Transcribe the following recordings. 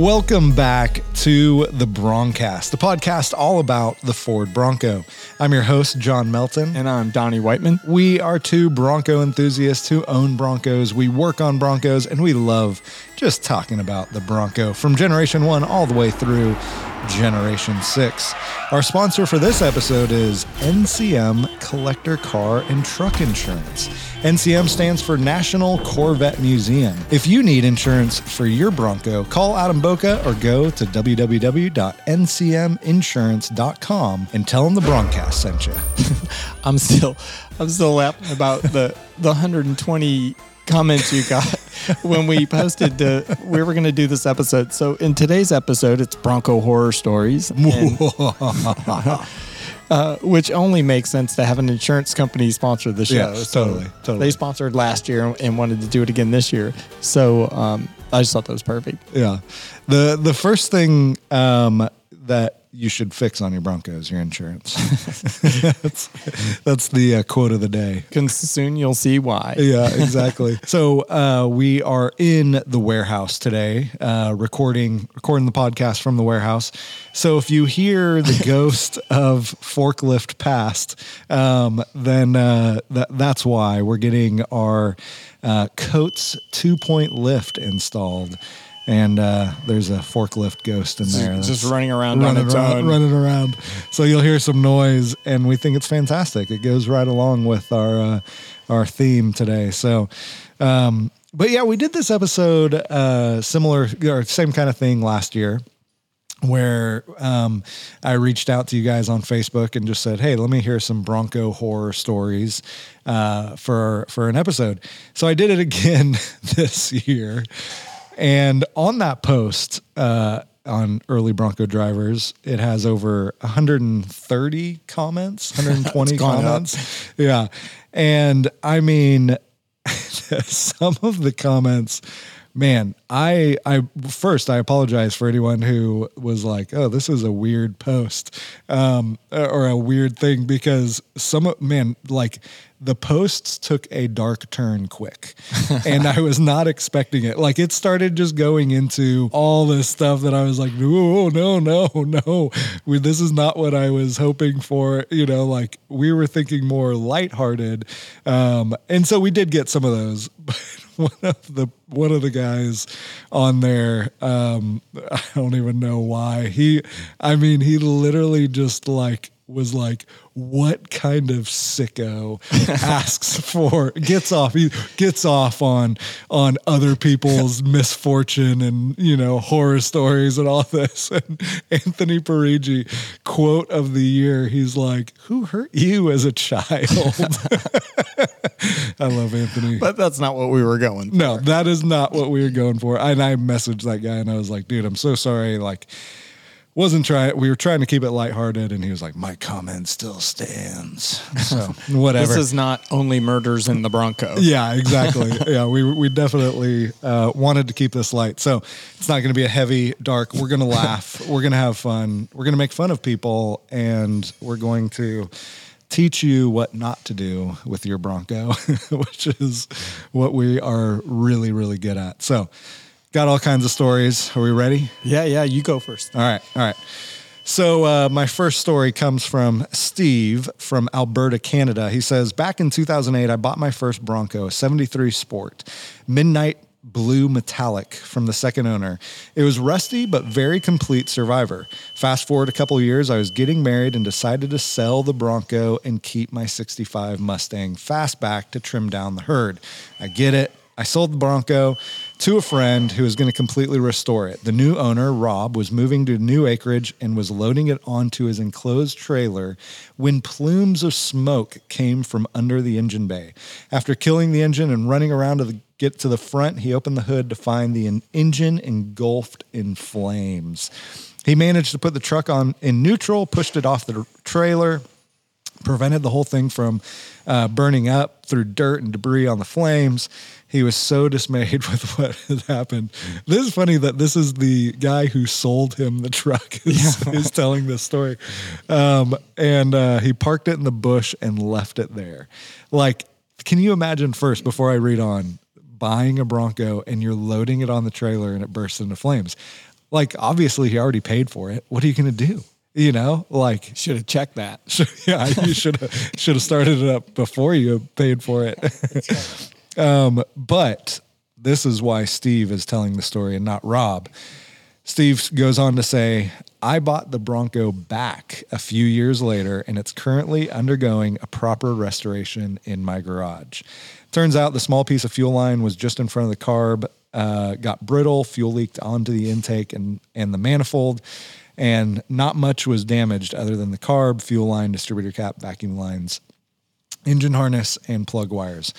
Welcome back to the Broncast, the podcast all about the Ford Bronco. I'm your host, Jon Melton. And I'm Donnie Whiteman. We are two Bronco enthusiasts who own Broncos. We work on Broncos and we love just talking about the Bronco from generation one all the way through Generation 6. Our sponsor for this episode is NCM Collector Car and Truck Insurance. NCM stands for National Corvette Museum. If you need insurance for your Bronco, call Adam Boca or go to www.ncminsurance.com and tell them the Broncast sent you. I'm still I'm still laughing about the the 120 comments you got when we posted the, we were going to do this episode. So in today's episode, it's Bronco horror stories. And, uh, which only makes sense to have an insurance company sponsor the show. Yes, So totally, totally. They sponsored last year and wanted to do it again this year. So um, I just thought that was perfect. Yeah. The the first thing um, that you should fix on your Broncos, your insurance. that's, that's the uh, quote of the day. Because soon you'll see why. Yeah, exactly. so uh, we are in the warehouse today, uh, recording recording the podcast from the warehouse. So if you hear the ghost of forklift past, um, then uh, that that's why we're getting our uh, Coats two point lift installed. And uh, there's a forklift ghost in there. Just that's running around on running its around, own. running around. So you'll hear some noise, and we think it's fantastic. It goes right along with our uh, our theme today. So, um, but yeah, we did this episode uh, similar or same kind of thing last year. Where um, I reached out to you guys on Facebook and just said, "Hey, let me hear some Bronco horror stories uh, for for an episode." So I did it again this year, and on that post uh, on early Bronco drivers, it has over 130 comments, 120 It's up. comments. Yeah. And I mean, some of the comments, man, I, I, first, I apologize for anyone who was like, oh, this is a weird post um, or a weird thing because some, of man, like, the posts took a dark turn quick and I was not expecting it. Like it started just going into all this stuff that I was like, no, no, no, no. We, this is not what I was hoping for. You know, like we were thinking more lighthearted. Um, and so we did get some of those. But one of the one of the guys on there, um, I don't even know why. He I mean, he literally just like was like, what kind of sicko asks for gets off he gets off on on other people's misfortune and you know horror stories and all this and Anthony Parigi quote of the year he's like who hurt you as a child I love Anthony But that's not what we were going for. no, that is not what we were going for. And I messaged that guy and I was like, dude, I'm so sorry. Like, wasn't trying, we were trying to keep it lighthearted. And he was like, my comment still stands. So, whatever. This is not only murders in the Bronco. yeah, exactly. yeah, we, we definitely uh, wanted to keep this light. So it's not going to be a heavy, dark. We're going to laugh. we're going to have fun. We're going to make fun of people. And we're going to teach you what not to do with your Bronco, which is what we are really, really good at. So, got all kinds of stories. Are we ready? Yeah, yeah, you go first. All right, all right. So uh, my first story comes from Steve from Alberta, Canada. He says, back in 2008, I bought my first Bronco, a 73 Sport, Midnight Blue Metallic from the second owner. It was rusty but very complete survivor. Fast forward a couple years, I was getting married and decided to sell the Bronco and keep my 65 Mustang Fastback to trim down the herd. I get it. I sold the Bronco to a friend who was going to completely restore it. The new owner, Rob, was moving to new acreage and was loading it onto his enclosed trailer when plumes of smoke came from under the engine bay. After killing the engine and running around to the, get to the front, he opened the hood to find the engine engulfed in flames. He managed to put the truck on in neutral, pushed it off the trailer, prevented the whole thing from uh, burning up through dirt and debris on the flames. He was so dismayed with what had happened. This is funny that this is the guy who sold him the truck is, is telling this story. Um, and uh, he parked it in the bush and left it there. Like, can you imagine first, before I read on, buying a Bronco and you're loading it on the trailer and it bursts into flames? Like, obviously, he already paid for it. What are you going to do? You know, like, Should have checked that. yeah, you should have should have started it up before you paid for it. Um, but this is why Steve is telling the story and not Rob. Steve goes on to say, I bought the Bronco back a few years later, and it's currently undergoing a proper restoration in my garage. Turns out the small piece of fuel line was just in front of the carb, uh, got brittle, fuel leaked onto the intake and, and the manifold, and not much was damaged other than the carb, fuel line, distributor cap, vacuum lines, engine harness, and plug wires.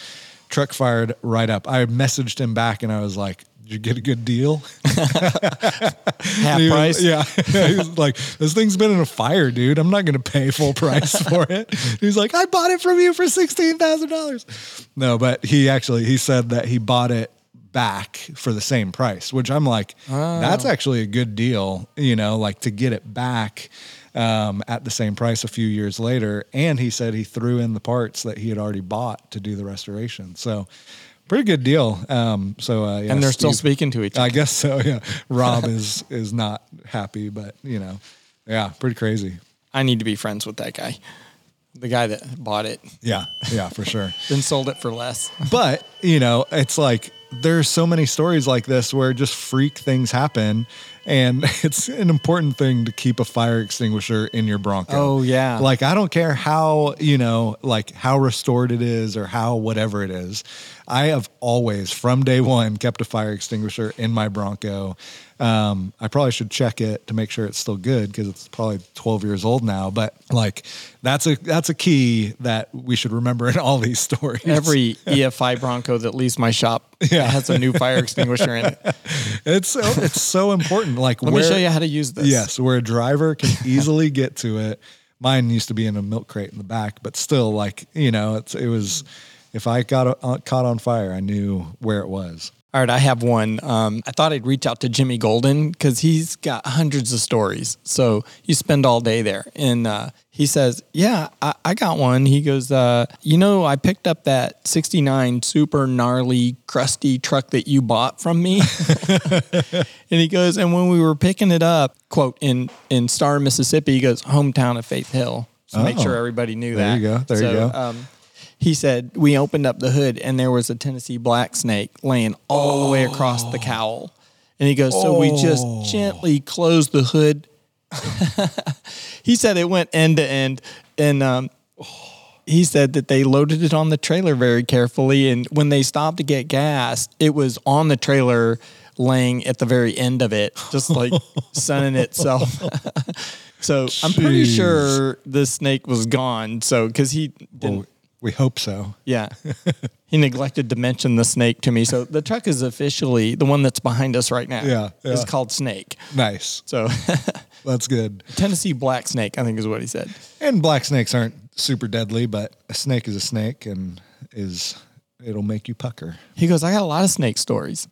Truck fired right up. I messaged him back and I was like, Did you get a good deal? Half He was- price. Yeah. he was like, this thing's been in a fire, dude. I'm not going to pay full price for it. He's like, I bought it from you for $16,000. No, but he actually, he said that he bought it back for the same price, which I'm like, oh. that's actually a good deal, you know, like to get it back um, at the same price a few years later. And he said he threw in the parts that he had already bought to do the restoration. So pretty good deal. Um, so, uh, yeah, And they're still speaking to each other. I guess so. Yeah. Rob is is not happy, but you know, yeah, pretty crazy. I need to be friends with that guy. The guy that bought it, Yeah. Yeah, for sure. then sold it for less. But, you know, it's like there's so many stories like this where just freak things happen. And it's an important thing to keep a fire extinguisher in your Bronco. Oh, yeah. Like, I don't care how, you know, like how restored it is or how whatever it is. I have always, from day one, kept a fire extinguisher in my Bronco. Um, I probably should check it to make sure it's still good because it's probably 12 years old now. But like, that's a that's a key that we should remember in all these stories. Every EFI Bronco that leaves my shop Yeah. has a new fire extinguisher in it. It's so it's so important. Like Let where, me show you how to use this. Yes, where a driver can easily get to it. Mine used to be in a milk crate in the back, but still, like you know, it's it was. If I got uh, caught on fire, I knew where it was. All right, I have one. Um, I thought I'd reach out to Jimmy Golden because he's got hundreds of stories. So you spend all day there. And uh, he says, Yeah, I, I got one. He goes, uh, You know, I picked up that 69 super gnarly, crusty truck that you bought from me. and he goes, And when we were picking it up, quote, in, in Star, Mississippi, he goes, Hometown of Faith Hill. So make Oh. sure everybody knew There that. There you go. There you go. Um, he said we opened up the hood and there was a Tennessee black snake laying all the way across the cowl. And he goes, so we just gently closed the hood. he said it went end to end, and um, he said that they loaded it on the trailer very carefully. And when they stopped to get gas, it was on the trailer, laying at the very end of it, just like sunning itself. so I'm pretty sure the snake was gone. So because he didn't. We hope so. Yeah. he neglected to mention the snake to me. So the truck is officially the one that's behind us right now. Yeah, Is yeah. called Snake. Nice. So That's good. Tennessee Black Snake, I think is what he said. And black snakes aren't super deadly, but a snake is a snake and is it'll make you pucker. He goes, I got a lot of snake stories.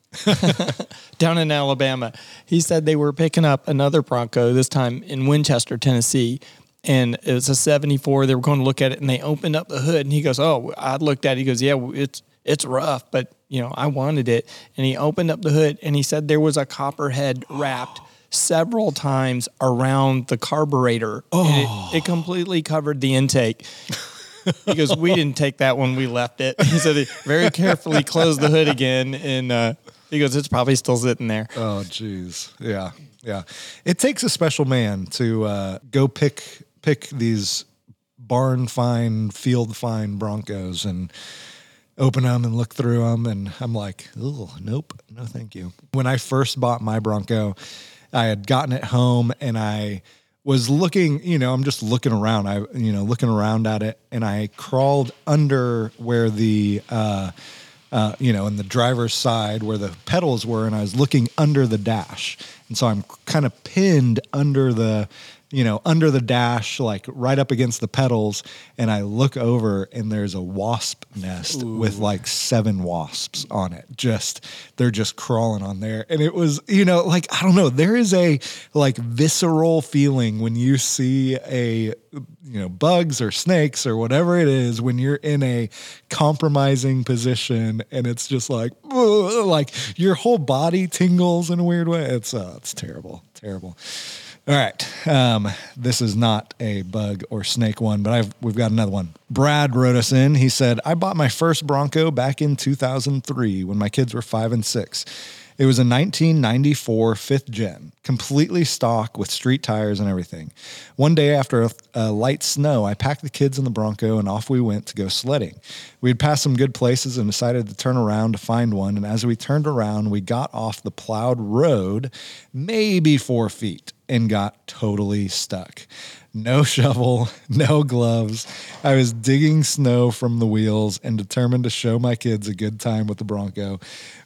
Down in Alabama. He said they were picking up another Bronco, this time in Winchester, Tennessee. And it was a 74. They were going to look at it and they opened up the hood. And he goes, Oh, I looked at it. He goes, Yeah, it's it's rough, but you know, I wanted it. And he opened up the hood and he said there was a copperhead wrapped several times around the carburetor. Oh. It, it completely covered the intake. He goes, we didn't take that when we left it. He said he very carefully closed the hood again, and uh, he goes, it's probably still sitting there. Oh, jeez. Yeah, yeah. It takes a special man to uh, go pick pick these barn fine, field fine Broncos and open them and look through them. And I'm like, oh, nope, no, thank you. When I first bought my Bronco, I had gotten it home and I was looking, you know, I'm just looking around. I, you know, looking around at it, and I crawled under where the, uh, uh, you know, in the driver's side where the pedals were, and I was looking under the dash, and so I'm kind of pinned under the you know, under the dash, like right up against the pedals, and I look over and there's a wasp nest with like seven wasps on it. Just they're just crawling on there. And it was, you know, like I don't know, there is a like visceral feeling when you see a you know, bugs or snakes or whatever it is when you're in a compromising position and it's just like like your whole body tingles in a weird way. It's uh, it's terrible. Terrible. All right. Um, this is not a bug or snake one, but I've, we've got another one. Brad wrote us in. He said, I bought my first Bronco back in 2003 when my kids were five and six. It was a 1994 fifth gen, completely stock with street tires and everything. One day after a, a, light snow, I packed the kids in the Bronco and off we went to go sledding. We had passed some good places and decided to turn around to find one. And as we turned around, we got off the plowed road, maybe four feet, and got totally stuck no shovel, no gloves. I was digging snow from the wheels and determined to show my kids a good time with the Bronco.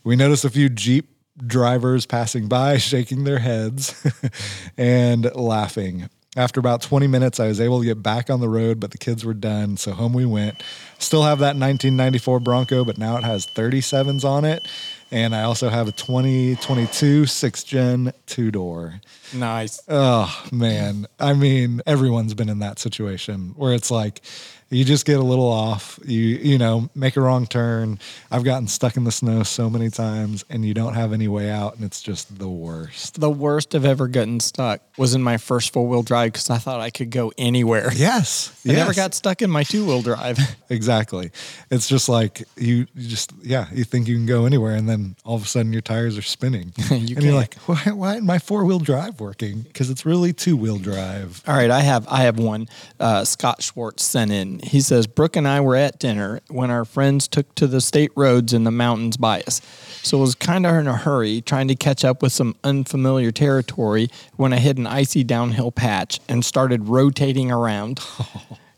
We noticed a few Jeep drivers passing by, shaking their heads and laughing. After about 20 minutes, I was able to get back on the road, but the kids were done. So home we went. Still have that 1994 Bronco, but now it has 37s on it. And I also have a 2022 six gen two door. Nice. Oh, man. I mean, everyone's been in that situation where it's like, you just get a little off. You you know make a wrong turn. I've gotten stuck in the snow so many times, and you don't have any way out, and it's just the worst. The worst I've ever gotten stuck was in my first four wheel drive because I thought I could go anywhere. Yes, I yes. never got stuck in my two wheel drive. exactly. It's just like you, you just yeah, you think you can go anywhere, and then all of a sudden your tires are spinning, You and can't. you're like, why, why isn't my four wheel drive working? Because it's really two wheel drive. All right, I have I have one. Uh, Scott Schwartz sent in. He says Brooke and I were at dinner when our friends took to the state roads in the mountains by us. So I was kind of in a hurry, trying to catch up with some unfamiliar territory when I hit an icy downhill patch and started rotating around.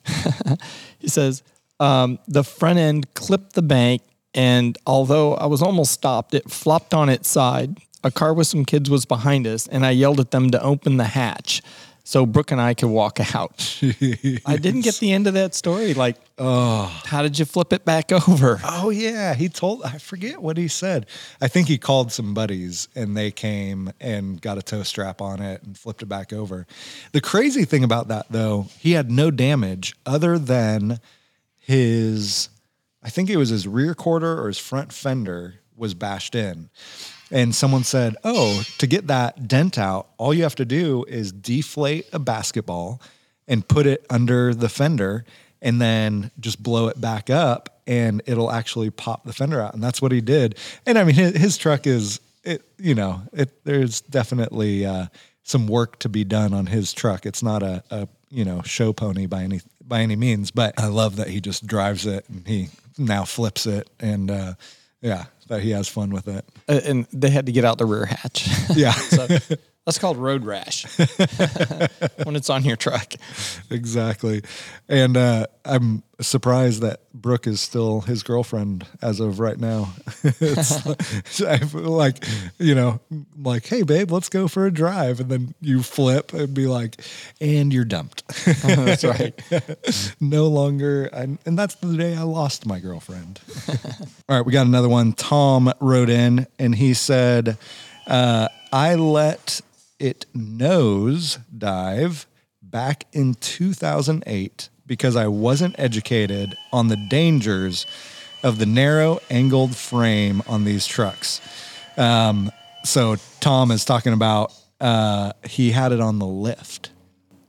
he says um, the front end clipped the bank, and although I was almost stopped, it flopped on its side. A car with some kids was behind us, and I yelled at them to open the hatch so Brooke and I could walk out. I didn't get the end of that story. Like, oh, how did you flip it back over? Oh yeah, he told I forget what he said. I think he called some buddies and they came and got a tow strap on it and flipped it back over. The crazy thing about that though, he had no damage other than his I think it was his rear quarter or his front fender was bashed in. And someone said, "Oh, to get that dent out, all you have to do is deflate a basketball and put it under the fender and then just blow it back up and it'll actually pop the fender out." And that's what he did. And I mean, his, his truck is it, you know, it there's definitely uh, some work to be done on his truck. It's not a, a you know show pony by any by any means, but I love that he just drives it and he now flips it and uh, yeah, that he has fun with it. Uh, and they had to get out the rear hatch. Yeah, so that's called road rash when it's on your truck. exactly. And uh, I'm surprised that Brooke is still his girlfriend as of right now. it's feel like, you know, like, hey, babe, let's go for a drive. And then you flip and be like, and you're dumped. that's right. no longer. I, and that's the day I lost my girlfriend. All right, we got another one. Tom wrote in and he said, uh, I let it nose dive back in 2008 because I wasn't educated on the dangers of the narrow angled frame on these trucks. Um, so Tom is talking about uh, he had it on the lift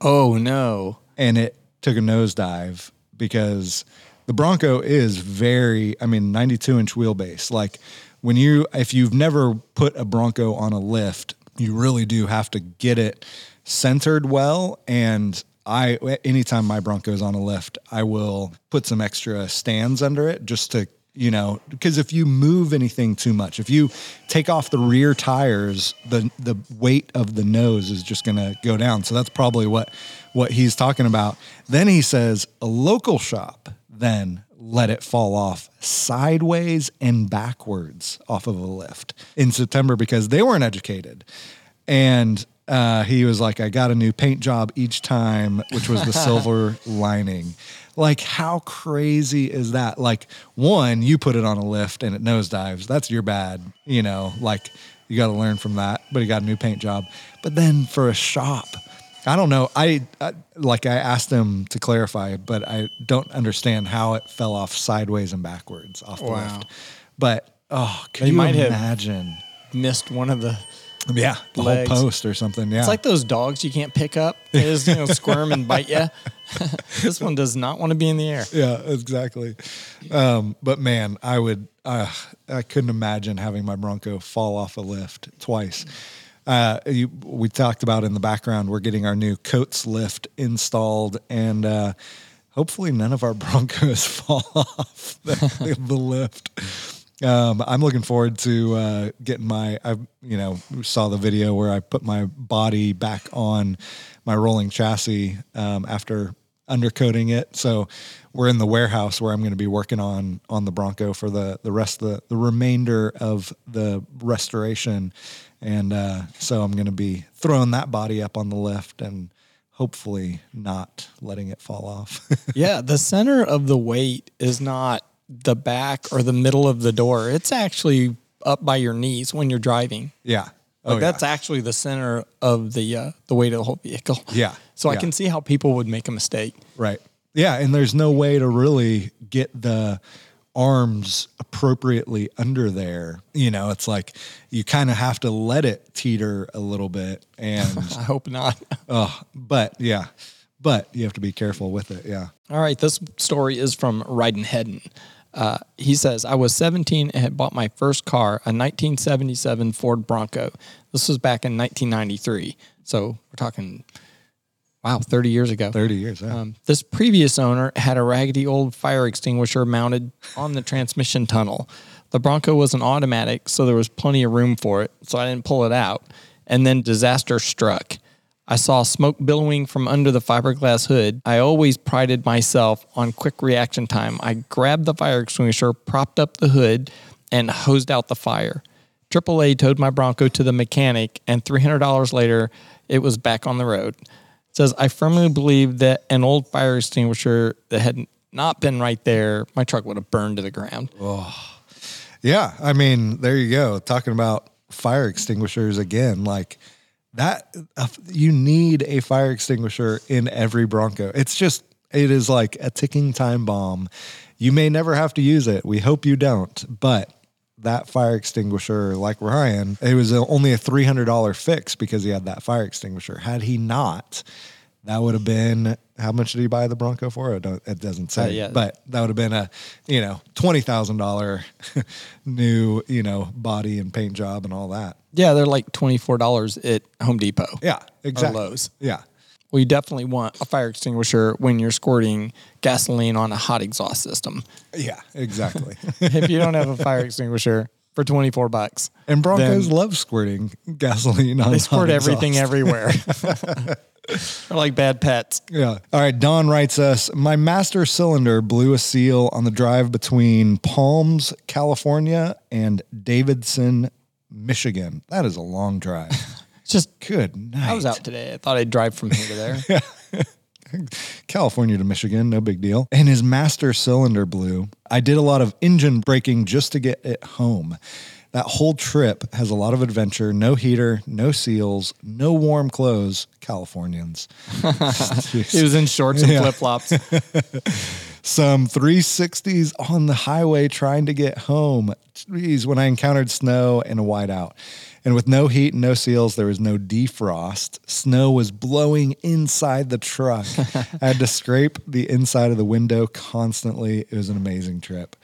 Oh no. and it took a nosedive because the Bronco is very, I mean, 92 inch wheelbase. Like when you, if you've never put a Bronco on a lift, you really do have to get it centered well. And I, anytime my Bronco's on a lift, I will put some extra stands under it just to, you know, because if you move anything too much, if you take off the rear tires, the the weight of the nose is just going to go down. So that's probably what what he's talking about. Then he says a local shop then let it fall off sideways and backwards off of a lift in September because they weren't educated. And uh, he was like, I got a new paint job each time, which was the silver lining. Like, how crazy is that? Like, one, you put it on a lift and it nosedives. That's your bad. You know, like, you got to learn from that. But he got a new paint job. But then for a shop, I don't know. I, I like I asked him to clarify, but I don't understand how it fell off sideways and backwards off the Wow. lift. But oh, can you might have- imagine? Missed one of the. Yeah, the Legs. whole post or something. Yeah, It's like those dogs you can't pick up. They just you know, squirm and bite you. this one does not want to be in the air. yeah, exactly. Um, but man, I would, uh, I couldn't imagine having my Bronco fall off a lift twice. Uh, you, we talked about in the background, we're getting our new Coats lift installed, and uh, hopefully none of our Broncos fall off the, the lift. Um, I'm looking forward to uh, getting my. I you know saw the video where I put my body back on my rolling chassis um, after undercoating it. So we're in the warehouse where I'm going to be working on on the Bronco for the the rest of the the remainder of the restoration, and uh, so I'm going to be throwing that body up on the lift and hopefully not letting it fall off. Yeah, the center of the weight is not the back or the middle of the door. It's actually up by your knees when you're driving. yeah. Like Oh, that's yeah. actually the center of the uh, the weight of the whole vehicle. Yeah, So I can see how people would make a mistake. Right. Yeah, and there's no way to really get the arms appropriately under there. You know, it's like you kind of have to let it teeter a little bit and I hope not. oh, but yeah. But you have to be careful with it. Yeah. All right, this story is from Ryden Hedden. Uh, he says, I was 17 and had bought my first car, a 1977 Ford Bronco. This was back in 1993. So we're talking, wow, 30 years ago. 30 years. Yeah. Um, this previous owner had a raggedy old fire extinguisher mounted on the transmission tunnel. The Bronco was an automatic, so there was plenty of room for it, so I didn't pull it out. And then disaster struck. I saw smoke billowing from under the fiberglass hood. I always prided myself on quick reaction time. I grabbed the fire extinguisher, propped up the hood, and hosed out the fire. AAA towed my Bronco to the mechanic, and $300 later, it was back on the road. Says, I firmly believe that an old fire extinguisher that had not been right there, my truck would have burned to the ground. Oh. Yeah, I mean, there you go. Talking about fire extinguishers again, like that. Uh, you need a fire extinguisher in every Bronco. It's just, it is like a ticking time bomb. You may never have to use it. We hope you don't, but that fire extinguisher, like Ryan, it was a, only a three hundred dollar fix because he had that fire extinguisher. Had he not, that would have been how much did he buy the Bronco for? It, doesn't say, Uh, yeah. but that would have been a you know twenty thousand dollar new you know body and paint job and all that. Yeah, they're like $24 at Home Depot. Yeah, exactly. Lowe's. Yeah, Well, you definitely want a fire extinguisher when you're squirting gasoline on a hot exhaust system. yeah, exactly. if you don't have a fire extinguisher for 24 bucks, and Broncos love squirting gasoline on they squirt everything everywhere. They're like bad pets. Yeah. All right. Don writes us My master cylinder blew a seal on the drive between Palms, California and Davison, Michigan. That is a long drive. Just Good night. I was out today. I thought I'd drive from here to there. California to Michigan, no big deal. And his master cylinder blew. I did a lot of engine braking just to get it home. That whole trip has a lot of adventure, no heater, no seals, no warm clothes. Californians. He was in shorts and Yeah. flip flops. some 360s on the highway trying to get home. Jeez, when I encountered snow and a whiteout. And with no heat and no seals, there was no defrost. Snow was blowing inside the truck. I had to scrape the inside of the window constantly. It was an amazing trip.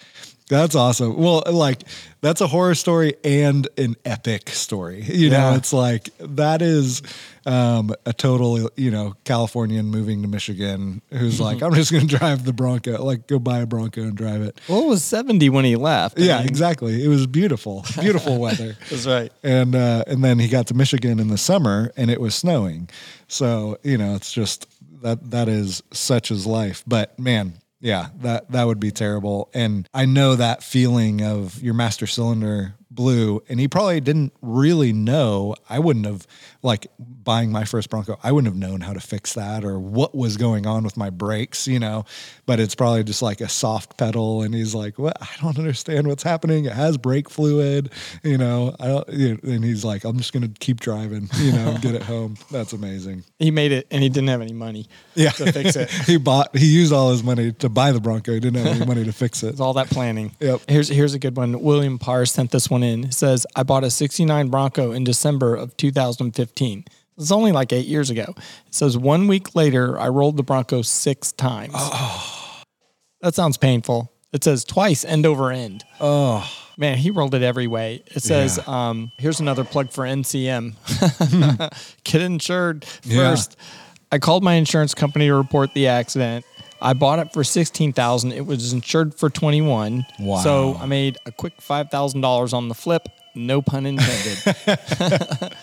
That's awesome. Well, like that's a horror story and an epic story. You know, it's like that is um, a total, you know, Californian moving to Michigan who's like, I'm just going to drive the Bronco, like go buy a Bronco and drive it. Well, it was 70 when he left. I Yeah, mean, exactly. It was beautiful, beautiful weather. That's right. And uh, and then he got to Michigan in the summer and it was snowing. So you know, it's just that that is such as life. But man, yeah, that that would be terrible. And I know that feeling of your master cylinder blew and he probably didn't really know. I wouldn't have like buying my first bronco i wouldn't have known how to fix that or what was going on with my brakes you know? But it's probably just like a soft pedal and he's like what? I don't understand what's happening. It has brake fluid you know? I don't, you know, and he's like i'm just gonna keep driving you know get it home. That's amazing. He made it and he didn't have any money yeah. to fix it. he bought he used all his money to buy the bronco. He didn't have any money to fix it. It's all that planning. Yep. Here's here's a good one. William Parr sent this one in. Says, I bought a 69 Bronco in December of 2015. It's only like eight years ago. It says, one week later, I rolled the Bronco six times. That sounds painful. It says twice end over end. oh Man, he rolled it every way. It says, um, here's another plug for NCM. Get insured Yeah. first. I called my insurance company to report the accident. I bought it for sixteen thousand. It was insured for twenty one. Wow. So I made a quick five thousand dollars on the flip. No pun intended.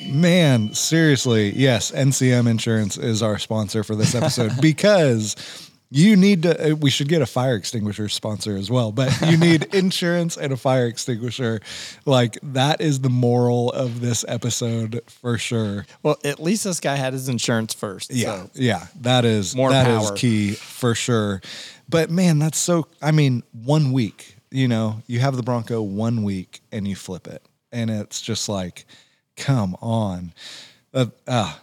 Man, seriously, yes, NCM Insurance is our sponsor for this episode because you need to. uh, We should get a fire extinguisher sponsor as well, but you need insurance and a fire extinguisher. Like that is the moral of this episode for sure. well, at least this guy had his insurance first. Yeah, So. yeah, that is More that is power. key for sure. But man, that's so. I mean, one week, you know, you have the Bronco one week and you flip it, and it's just like, come on. Uh, uh,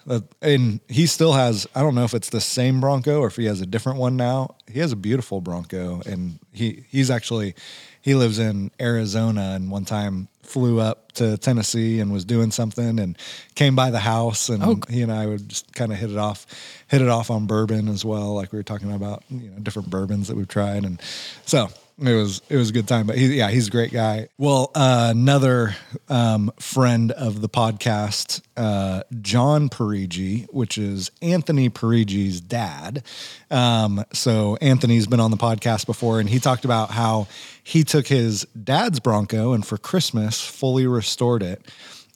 and he still has. I don't know if it's the same Bronco or if he has a different one now. He has a beautiful Bronco, and he he's actually he lives in Arizona, and one time flew up to Tennessee and was doing something and came by the house and Oh. he and I would just kind of hit it off, hit it off on bourbon as well. Like we were talking about, you know, different bourbons that we've tried. And so it was, it was a good time, but he, yeah, he's a great guy. Well, uh, another, um, friend of the podcast, uh, John Parigi, which is Anthony Parigi's dad. Um, so Anthony's been on the podcast before and he talked about how he took his dad's Bronco and for Christmas fully restored it.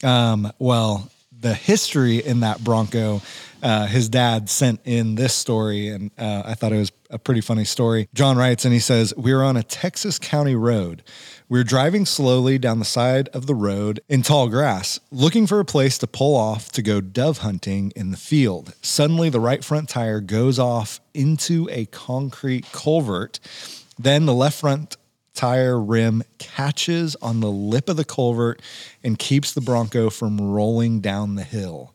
Um, well, the history in that Bronco, uh, his dad sent in this story, and uh, I thought it was a pretty funny story. John writes, and he says, We were on a Texas County road. We were driving slowly down the side of the road in tall grass, looking for a place to pull off to go dove hunting in the field. Suddenly, the right front tire goes off into a concrete culvert. Then the left front tire rim catches on the lip of the culvert and keeps the Bronco from rolling down the hill.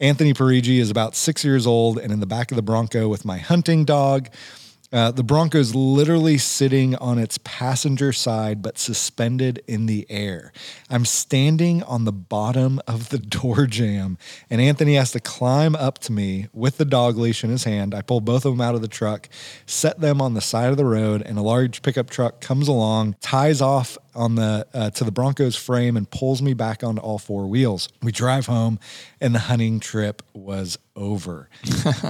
Anthony Parigi is about six years old and in the back of the Bronco with my hunting dog. Uh, the Bronco's literally sitting on its passenger side, but suspended in the air. I'm standing on the bottom of the door jamb, and Anthony has to climb up to me with the dog leash in his hand. I pull both of them out of the truck, set them on the side of the road, and a large pickup truck comes along, ties off on the uh, to the Bronco's frame, and pulls me back onto all four wheels. We drive home, and the hunting trip was over.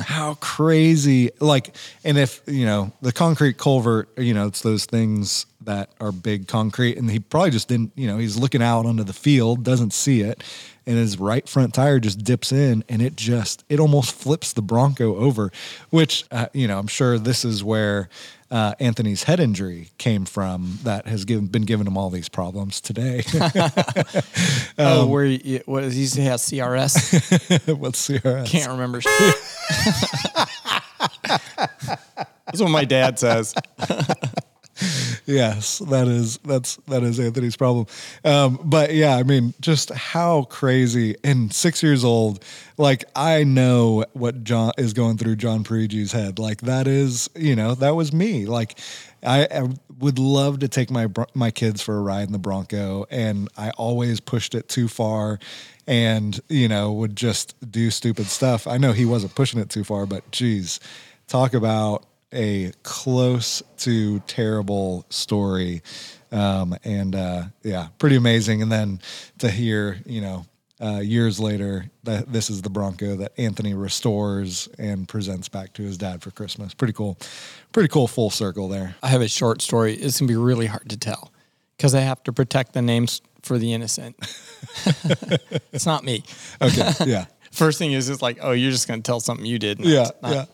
How crazy! Like, and if you know the concrete culvert, you know it's those things that are big concrete, and he probably just didn't. You know, he's looking out onto the field, doesn't see it, and his right front tire just dips in, and it just it almost flips the Bronco over. Which uh, you know, I'm sure this is where. Uh, Anthony's head injury came from that has given, been giving him all these problems today. oh, where he, what does he say? Has CRS? What's CRS? Can't remember. That's what my dad says. yes, that is that's that is Anthony's problem. Um, but yeah, I mean, just how crazy and six years old. Like I know what John is going through John Parigi's head. Like that is, you know, that was me. Like I, I would love to take my my kids for a ride in the Bronco, and I always pushed it too far. And you know, would just do stupid stuff. I know he wasn't pushing it too far, but geez, talk about a close to terrible story. Um, and uh, yeah, pretty amazing. And then to hear, you know, uh, years later that this is the Bronco that Anthony restores and presents back to his dad for Christmas. Pretty cool. Pretty cool full circle there. I have a short story. It's gonna be really hard to tell because I have to protect the names for the innocent. it's not me. Okay. Yeah. First thing is, it's like, oh, you're just gonna tell something you did. Not, Yeah, Not, yeah.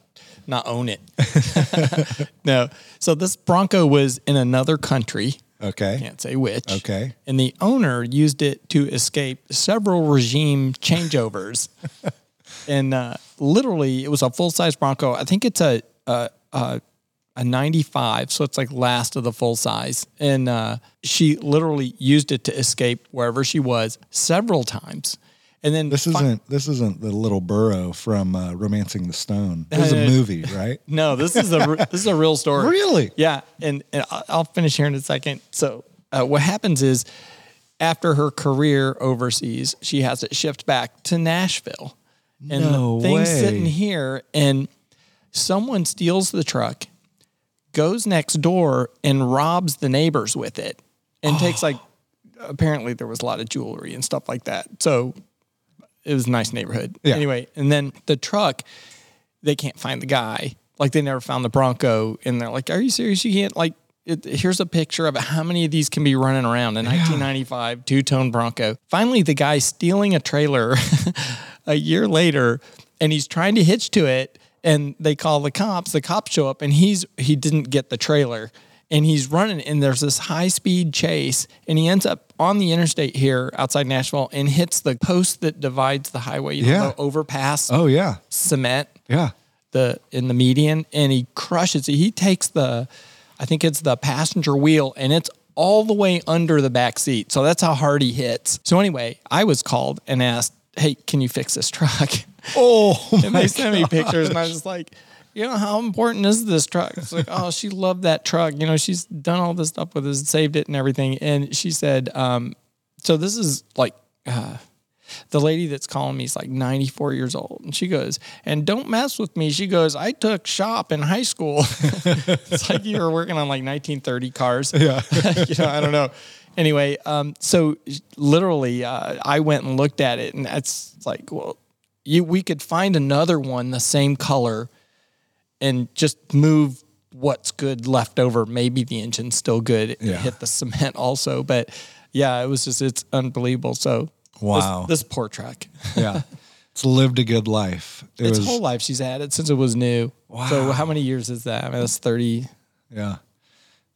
Not own it. no. So this Bronco was in another country. Okay. Can't say which. Okay. And the owner used it to escape several regime changeovers. and uh, literally, it was a full size Bronco. I think it's a, a, a a 95 so it's like last of the full size and uh, she literally used it to escape wherever she was several times and then This fi- isn't this isn't the little burrow from uh, Romancing the Stone. This is Uh, a movie, right? no this is a this is a real story Really? Yeah, and, and I'll finish here in a second. So, uh, what happens is after her career overseas, she has it shipped back to Nashville. And No the thing's way. sitting here, and someone steals the truck, goes next door, and robs the neighbors with it, and takes like, apparently, there was a lot of jewelry and stuff like that. So, it was a nice neighborhood. Yeah. Anyway, and then the truck, they can't find the guy. Like they never found the Bronco, and they're like, "Are you serious? You can't like." It, here's a picture of it. How many of these can be running around? A 1995 two tone Bronco. Finally, the guy stealing a trailer a year later, and he's trying to hitch to it. And they call the cops. The cops show up, and he's he didn't get the trailer, and he's running. And there's this high speed chase, and he ends up on the interstate here outside Nashville, and hits the post that divides the highway. You know, Yeah. the overpass Oh yeah. cement Yeah. the in the median and he crushes it. He takes the I think it's the passenger wheel and it's all the way under the back seat. So that's how hard he hits. So anyway, I was called and asked, "Hey, can you fix this truck?" Oh and they sent me pictures and I was just like, "You know how important is this truck?" It's like, "Oh, she loved that truck. You know, she's done all this stuff with it, saved it and everything." And she said, um, "So this is like uh, the lady that's calling me is like 94 years old. And she goes, and don't mess with me. She goes, I took shop in high school. it's like you were working on like 1930 cars. Yeah. you know, I don't know. Anyway, um, so literally, uh, I went and looked at it, and that's like, well, you we could find another one the same color, and just move what's good left over. Maybe the engine's still good. Yeah. hit the cement also, but yeah, it was just it's unbelievable. So Wow. this, poor truck. yeah. It's lived a good life. It its was whole life she's had it since it was new. Wow. So how many years is that? I mean, that's thirty. yeah.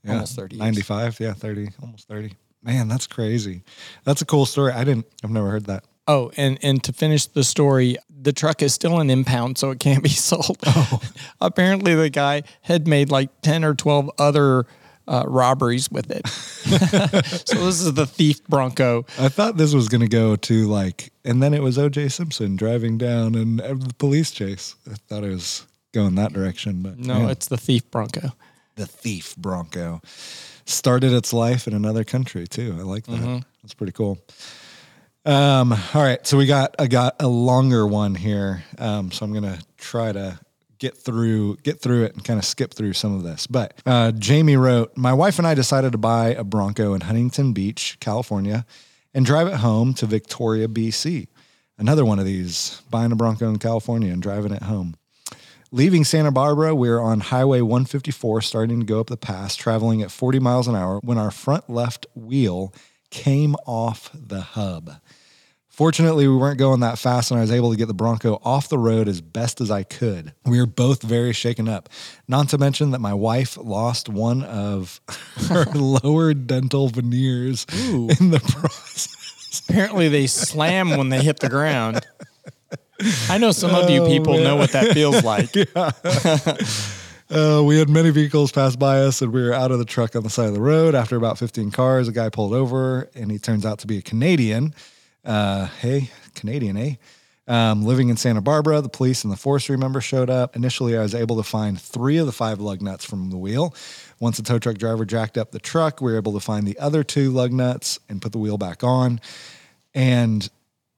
Yeah. Almost 30 years. 95, yeah, 30, almost 30. Man, that's crazy. That's a cool story. I didn't I've never heard that. Oh, and and to finish the story, the truck is still an impound, so it can't be sold. Oh. Apparently, the guy had made like ten or twelve other uh, robberies with it. so this is the thief Bronco. I thought this was going to go to like, and then it was O.J. Simpson driving down and uh, the police chase. I thought it was going that direction, but No, man, it's the thief Bronco. the thief Bronco started its life in another country too. I like that. Mm-hmm. That's pretty cool. Um, all right, so we got I got a longer one here. Um, so I'm gonna try to get through get through it and kind of skip through some of this. But uh, Jamie wrote, my wife and I decided to buy a Bronco in Huntington Beach, California, and drive it home to Victoria, BC. Another one of these, buying a Bronco in California and driving it home. Leaving Santa Barbara, we are on Highway 154, starting to go up the pass, traveling at 40 miles an hour when our front left wheel came off the hub. Fortunately, we weren't going that fast, and I was able to get the Bronco off the road as best as I could. We were both very shaken up. Not to mention that my wife lost one of her lower dental veneers in the process. Apparently, they slam when they hit the ground. I know some of you Oh, people know what that feels like. Uh, we had many vehicles pass by us, and we were out of the truck on the side of the road. After about 15 cars, a guy pulled over, and he turns out to be a Canadian. Uh, hey, Canadian, eh? Um, living in Santa Barbara, the police and the forestry member showed up. Initially, I was able to find three of the five lug nuts from the wheel. Once the tow truck driver jacked up the truck, we were able to find the other two lug nuts and put the wheel back on. And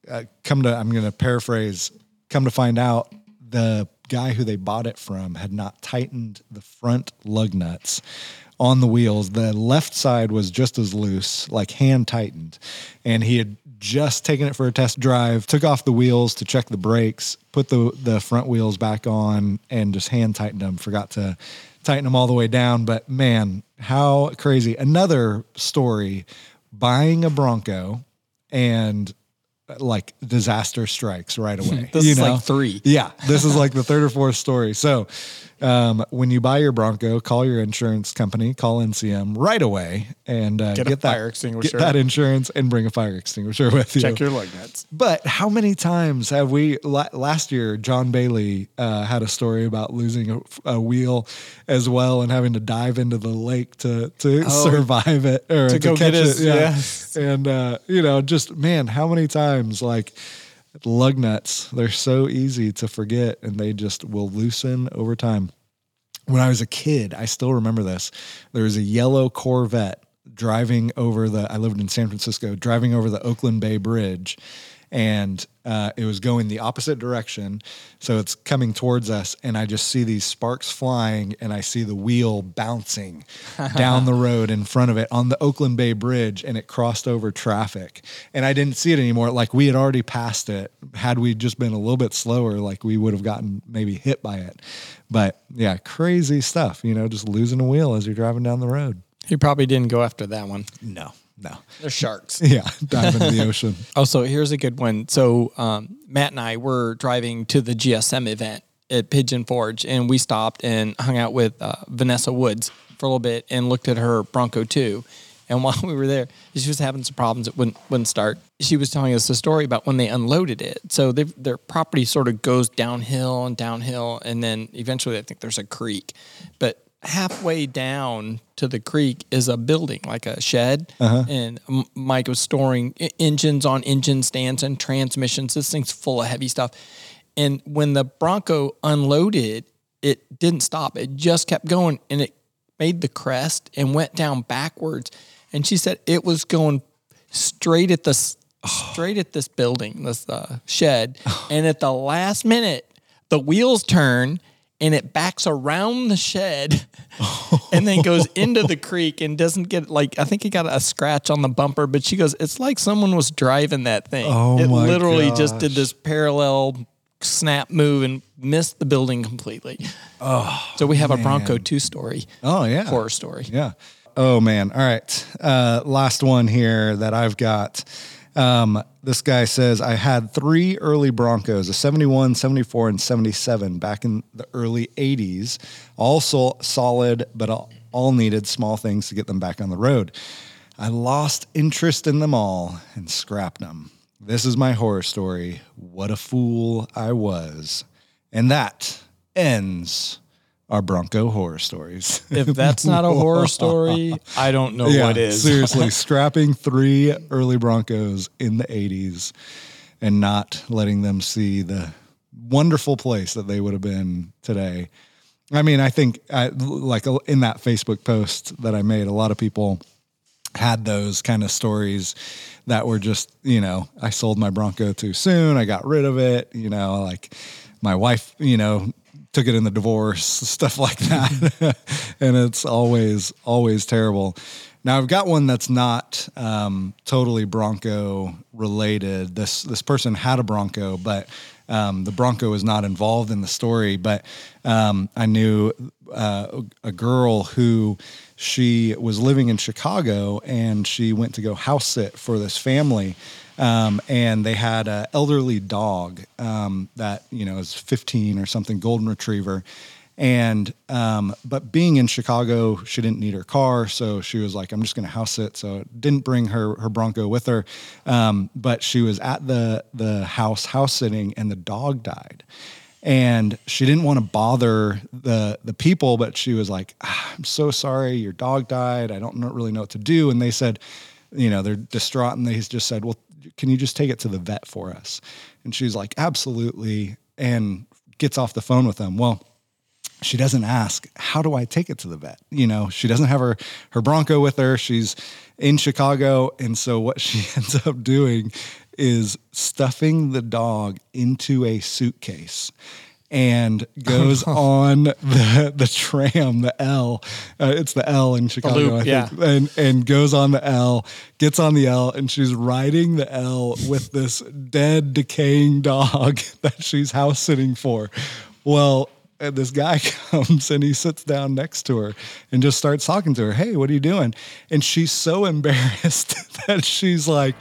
uh, come to, I'm going to paraphrase, come to find out, the guy who they bought it from had not tightened the front lug nuts on the wheels. The left side was just as loose, like hand tightened. And he had just taken it for a test drive, took off the wheels to check the brakes, put the, the front wheels back on, and just hand tightened them. Forgot to tighten them all the way down. But man, how crazy. Another story buying a Bronco and like disaster strikes right away. This you is know? like three. Yeah, this is like the third or fourth story. So, um, when you buy your Bronco, call your insurance company, call NCM right away, and uh, Get get, a that fire extinguisher. Get that insurance and bring a fire extinguisher with you. Check your lug nuts. But how many times have we? Last year, John Bailey uh, had a story about losing a, a wheel as well and having to dive into the lake to to survive it or to, Oh. go catch get his- it. Yeah. yes. And uh, you know, just man, how many times like lug nuts? They're so easy to forget, and they just will loosen over time. When I was a kid, I still remember this. There was a yellow Corvette driving over the. I lived in San Francisco, driving over the Oakland Bay Bridge, and uh, it was going the opposite direction. So it's coming towards us, and I just see these sparks flying, and I see the wheel bouncing down the road in front of it on the Oakland Bay Bridge, and it crossed over traffic. And I didn't see it anymore. Like we had already passed it. Had we just been a little bit slower, like we would have gotten maybe hit by it. But yeah, crazy stuff, you know, just losing a wheel as you're driving down the road. He probably didn't go after that one. No, no. They're sharks. Yeah, dive into the ocean. Oh, so here's a good one. So um, Matt and I were driving to the GSM event at Pigeon Forge, and we stopped and hung out with uh, Vanessa Woods for a little bit and looked at her Bronco 2. And while we were there, she was having some problems. It wouldn't wouldn't start. She was telling us a story about when they unloaded it. So their property sort of goes downhill and downhill, and then eventually I think there's a creek. But halfway down to the creek is a building, like a shed, and Mike was storing engines on engine stands and transmissions. This thing's full of heavy stuff. And when the Bronco unloaded, it didn't stop. It just kept going, and it made the crest and went down backwards. And she said it was going straight at this straight at this building, this uh, shed. And at the last minute, the wheels turn and it backs around the shed and then goes into the creek and doesn't get like I think he got a scratch on the bumper, but she goes, it's like someone was driving that thing. Oh it my literally just did this parallel snap move and missed the building completely. Oh, so we have a Bronco two story Oh yeah, horror story. Yeah. Oh man. All right. Uh, last one here that I've got. Um, this guy says I had three early Broncos, a 71, 74, and 77 back in the early 80s. All sol- solid, but all needed small things to get them back on the road. I lost interest in them all and scrapped them. This is my horror story. What a fool I was. And that ends our Bronco horror stories. If that's not a horror story, I don't know yeah, what is. seriously, strapping three early Broncos in the 80s and not letting them see the wonderful place that they would have been today. I mean, I think I, like in that Facebook post that I made, a lot of people had those kind of stories that were just, you know, I sold my Bronco too soon. I got rid of it. You know, like my wife, you know, took it in the divorce, stuff like that. and it's always, always terrible. Now I've got one that's not um, totally Bronco related. This this person had a Bronco, but um, the Bronco is not involved in the story. But um, I knew uh, a girl who she was living in Chicago, and she went to go house sit for this family. Um, and they had an elderly dog um, that you know is 15 or something, golden retriever. And um, but being in Chicago, she didn't need her car, so she was like, "I'm just going to house sit." So didn't bring her her Bronco with her, um, but she was at the the house house sitting, and the dog died. And she didn't want to bother the the people, but she was like, ah, "I'm so sorry, your dog died. I don't really know what to do." And they said, you know, they're distraught, and they just said, "Well, can you just take it to the vet for us?" And she's like, "Absolutely," and gets off the phone with them. Well, she doesn't ask, "How do I take it to the vet?" You know, she doesn't have her her Bronco with her. She's in Chicago, and so what she ends up doing is stuffing the dog into a suitcase and goes on the the tram, the L. Uh, it's the L in Chicago, loop, I think, yeah. and and goes on the L, gets on the L, and she's riding the L with this dead, decaying dog that she's house sitting for. Well. And this guy comes and he sits down next to her and just starts talking to her. Hey, what are you doing? And she's so embarrassed that she's like,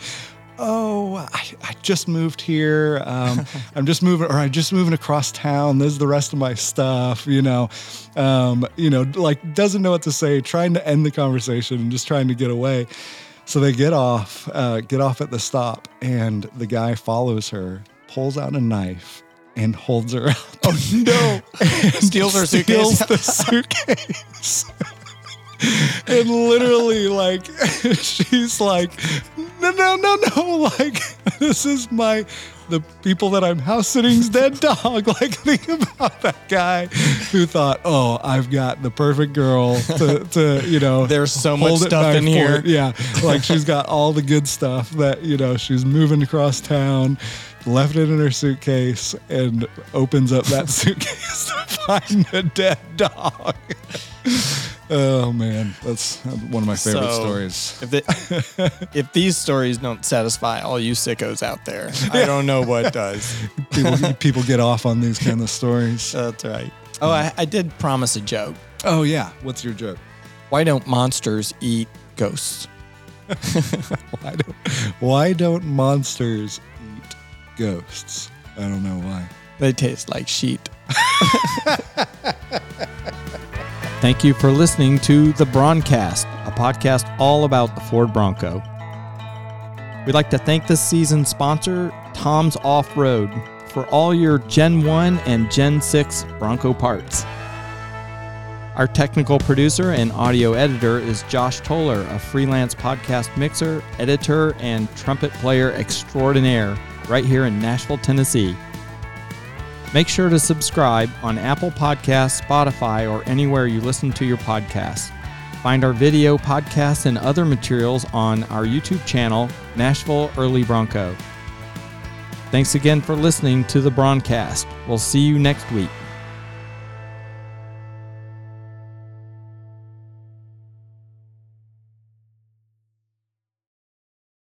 oh, I, I just moved here. Um, I'm just moving, or I'm just moving across town. This is the rest of my stuff, you know. Um, you know, like doesn't know what to say, trying to end the conversation and just trying to get away. So they get off, uh, get off at the stop, and the guy follows her, pulls out a knife, and holds her up. Oh no! Steals her suitcase. Steals the suitcase. and literally, like, she's like, no, no, no, no. Like, this is my, the people that I'm house sitting's dead dog. Like, think about that guy who thought, oh, I've got the perfect girl to, to you know, There's so much stuff in here. Yeah. Like, she's got all the good stuff that, you know, she's moving across town, left it in her suitcase, and opens up that suitcase to find a dead dog. Oh man, that's one of my favorite So, stories. If, the, if these stories don't satisfy all you sickos out there, I don't know what does. People, people get off on these kind of stories. That's right. Oh, I, I did promise a joke. Oh yeah, what's your joke? Why don't monsters eat ghosts? Why don't, why don't monsters eat ghosts? I don't know why. They taste like sheet. Thank you for listening to the Broncast, a podcast all about the Ford Bronco. We'd like to thank this season's sponsor, Tom's Off Road, for all your Gen 1 and Gen 6 Bronco parts. Our technical producer and audio editor is Josh Toller, a freelance podcast mixer, editor, and trumpet player extraordinaire right here in Nashville, Tennessee. Make sure to subscribe on Apple Podcasts, Spotify, or anywhere you listen to your podcasts. Find our video, podcasts, and other materials on our YouTube channel, Nashville Early Bronco. Thanks again for listening to the Broncast. We'll see you next week.